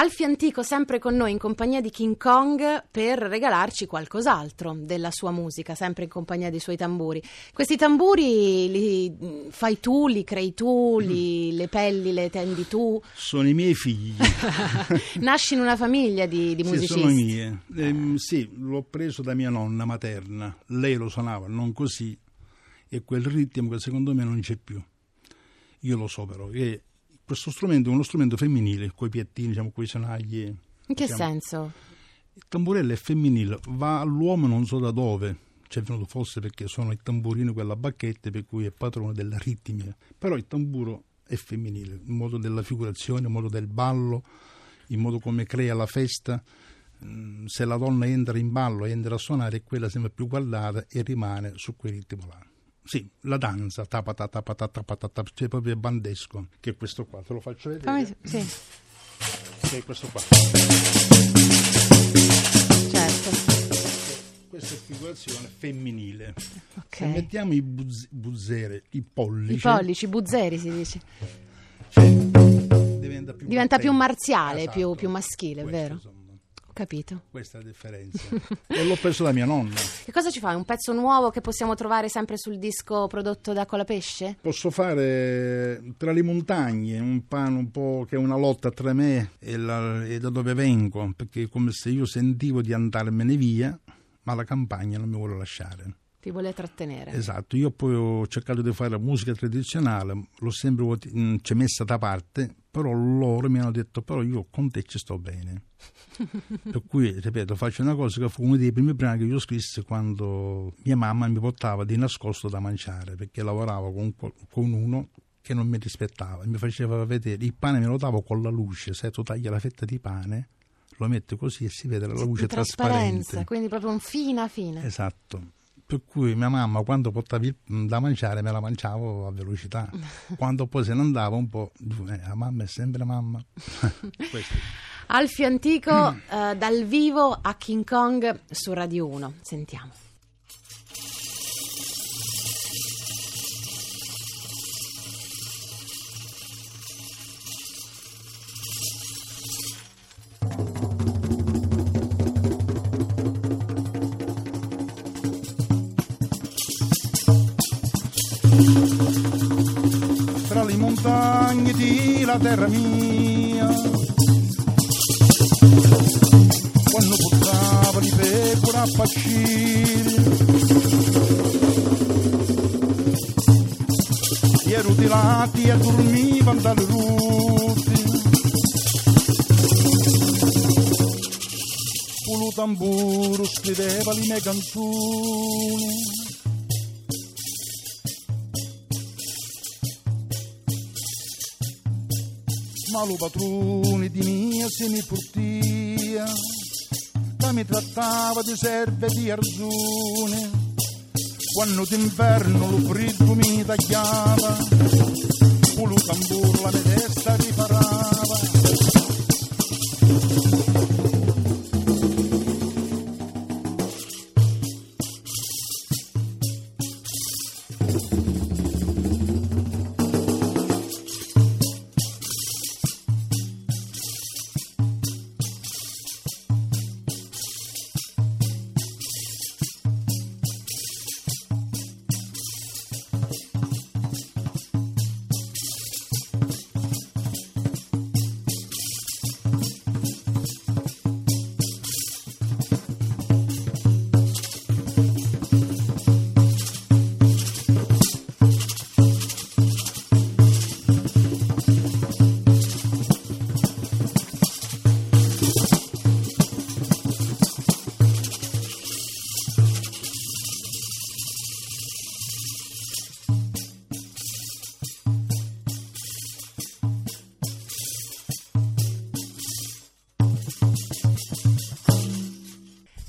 Alfio Antico sempre con noi in compagnia di King Kong per regalarci qualcos'altro della sua musica, sempre in compagnia dei suoi tamburi. Questi tamburi li mm, fai tu, li crei tu, li, le pelli le tendi tu? Sono i miei figli. Nasci in una famiglia di, di musicisti? Sì, sono mie. Eh, sì, l'ho preso da mia nonna materna. Lei lo suonava, non così. E quel ritmo che secondo me non c'è più. Io lo so però, che questo strumento è uno strumento femminile, con i piattini, diciamo, con i sonagli. In che diciamo. senso? Il tamburello è femminile, va all'uomo non so da dove, c'è venuto forse perché sono i tamburini quella bacchetta per cui è padrone della ritmica, però il tamburo è femminile, in modo della figurazione, in modo del ballo, in modo come crea la festa. Mm, se la donna entra in ballo e entra a suonare, è quella sempre più guardata e rimane su quel ritmo là. Sì, la danza, tapata, tapata, tapata, tapata, c'è proprio il bandesco, che è questo qua, te lo faccio vedere? Sì. Che è questo qua. Certo. Questa è figurazione femminile. Ok. Se mettiamo i buzz- buzzere, i pollici, I pollici, buzzeri si dice. cioè, diventa più, Diventa più marziale, Esatto. più, più maschile, Questo, vero? insomma, capito. questa è la differenza. e l'ho preso da mia nonna. Che cosa ci fai? Un pezzo nuovo che possiamo trovare sempre sul disco prodotto da Colapesce? Posso fare tra le montagne un pane un po' che è una lotta tra me e, la- e da dove vengo, perché è come se io sentivo di andarmene via, ma la campagna non mi vuole lasciare. Ti vuole trattenere. Esatto, io poi ho cercato di fare la musica tradizionale, l'ho sempre c'è messa da parte, però loro mi hanno detto però io con te ci sto bene. per cui, ripeto, faccio una cosa che fu uno dei primi brani che io scrissi quando mia mamma mi portava di nascosto da mangiare, perché lavoravo con, con uno che non mi rispettava, mi faceva vedere, il pane me lo davo con la luce, se tu tagli la fetta di pane, lo metti così e si vede la luce trasparente. quindi proprio un fina fine. Esatto. Per cui mia mamma quando portava il- da mangiare me la mangiavo a velocità. Quando poi se ne andava un po', eh, la mamma è sempre mamma. Alfio Antico eh, dal vivo a King Kong su Radio 1. Sentiamo. Montagne di la terra mia, quando portava di pecora a pascire, i rutilati e dormivano dalle ruti. Polo tamburo scriveva le mie canzoni. Ma lo padrone di mia se che mi trattava di serve di arzone, quando d'inverno lo freddo mi tagliava, con lo tamburo la mia testa riparava.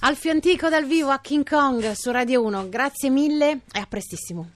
Alfio Antico dal vivo a King Kong su Radio 1. Grazie mille e a prestissimo.